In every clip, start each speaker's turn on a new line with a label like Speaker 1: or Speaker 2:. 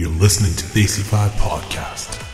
Speaker 1: You're listening to the AC5 Podcast.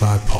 Speaker 1: 95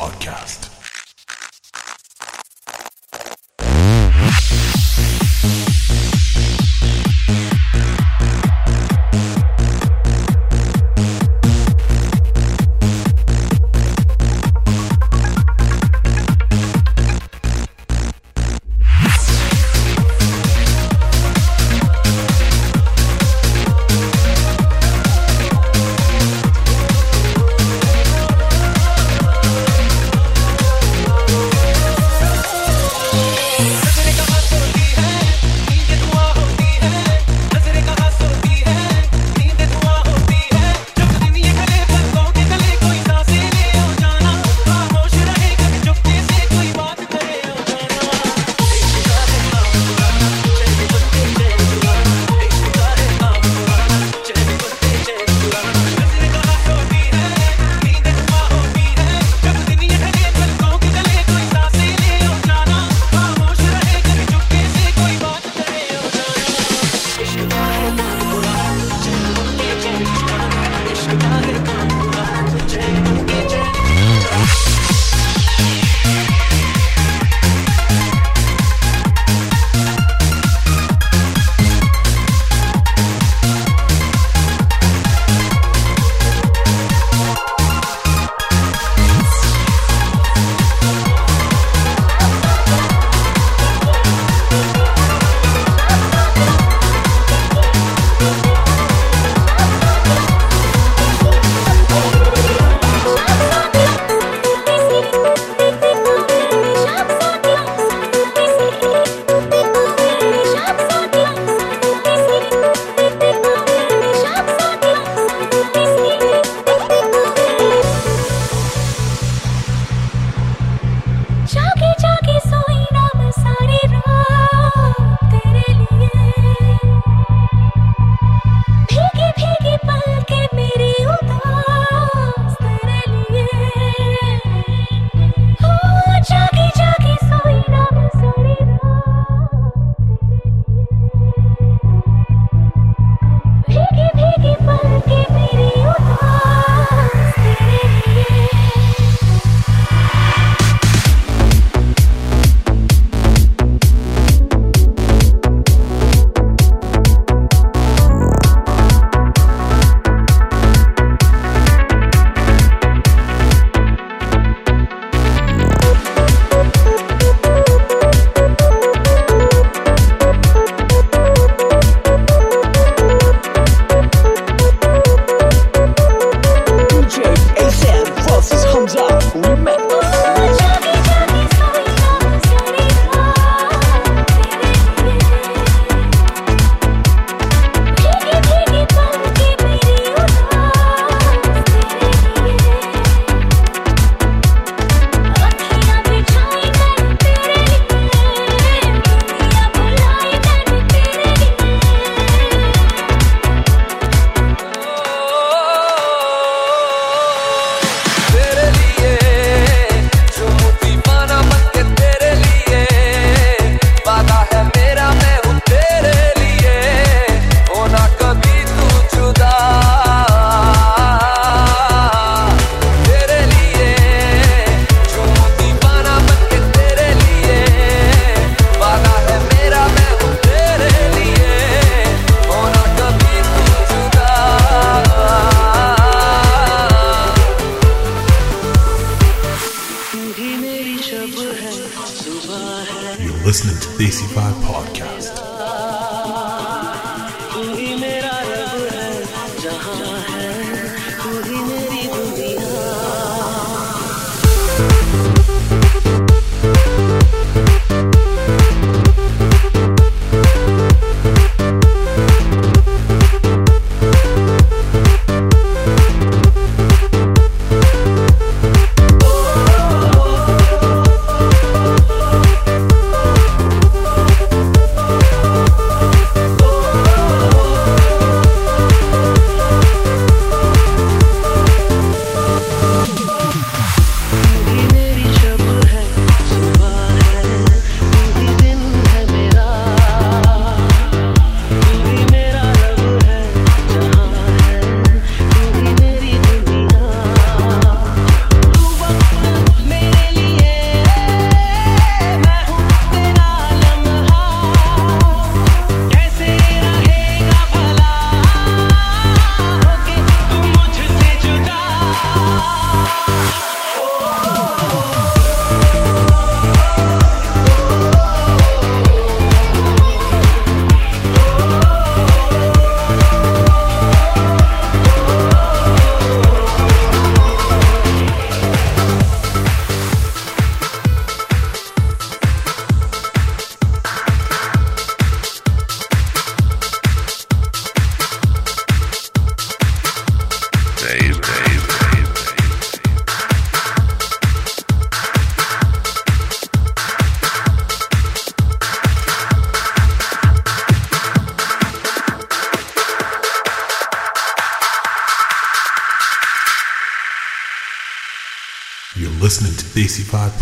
Speaker 1: listening to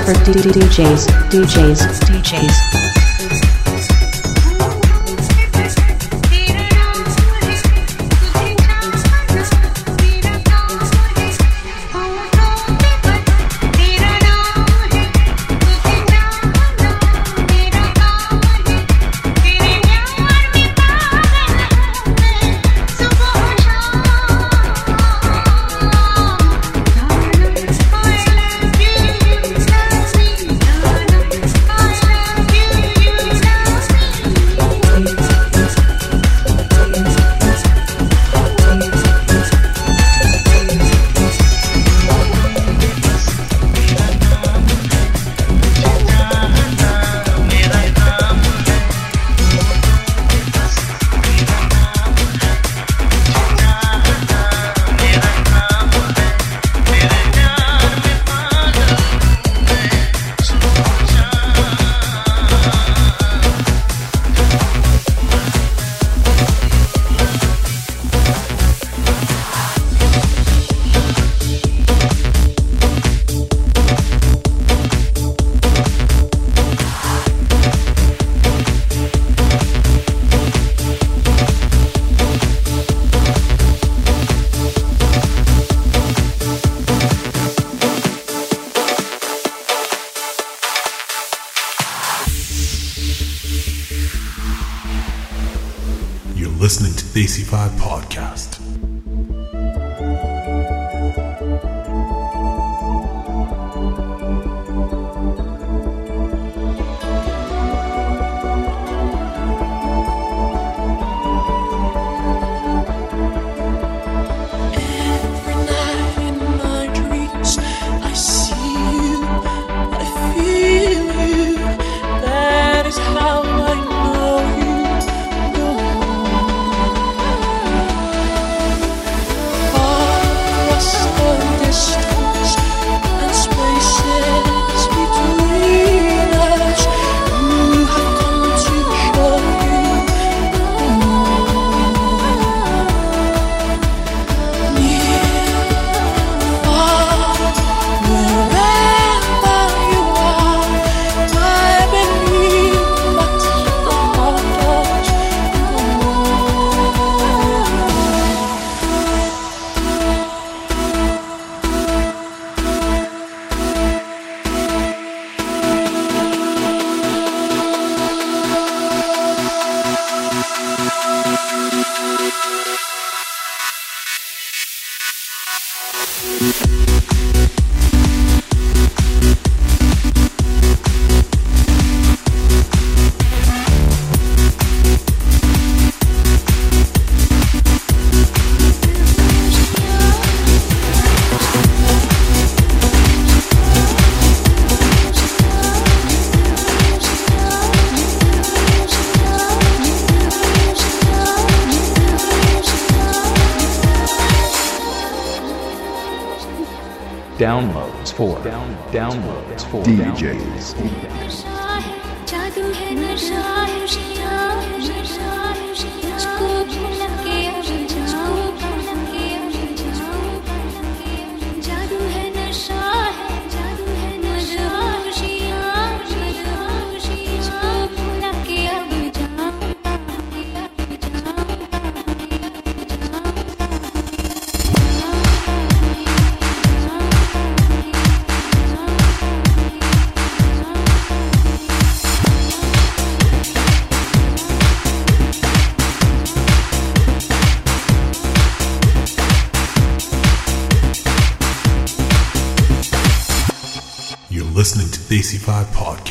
Speaker 2: for
Speaker 3: DJs, DJs, DJs.
Speaker 1: Desi Podcast.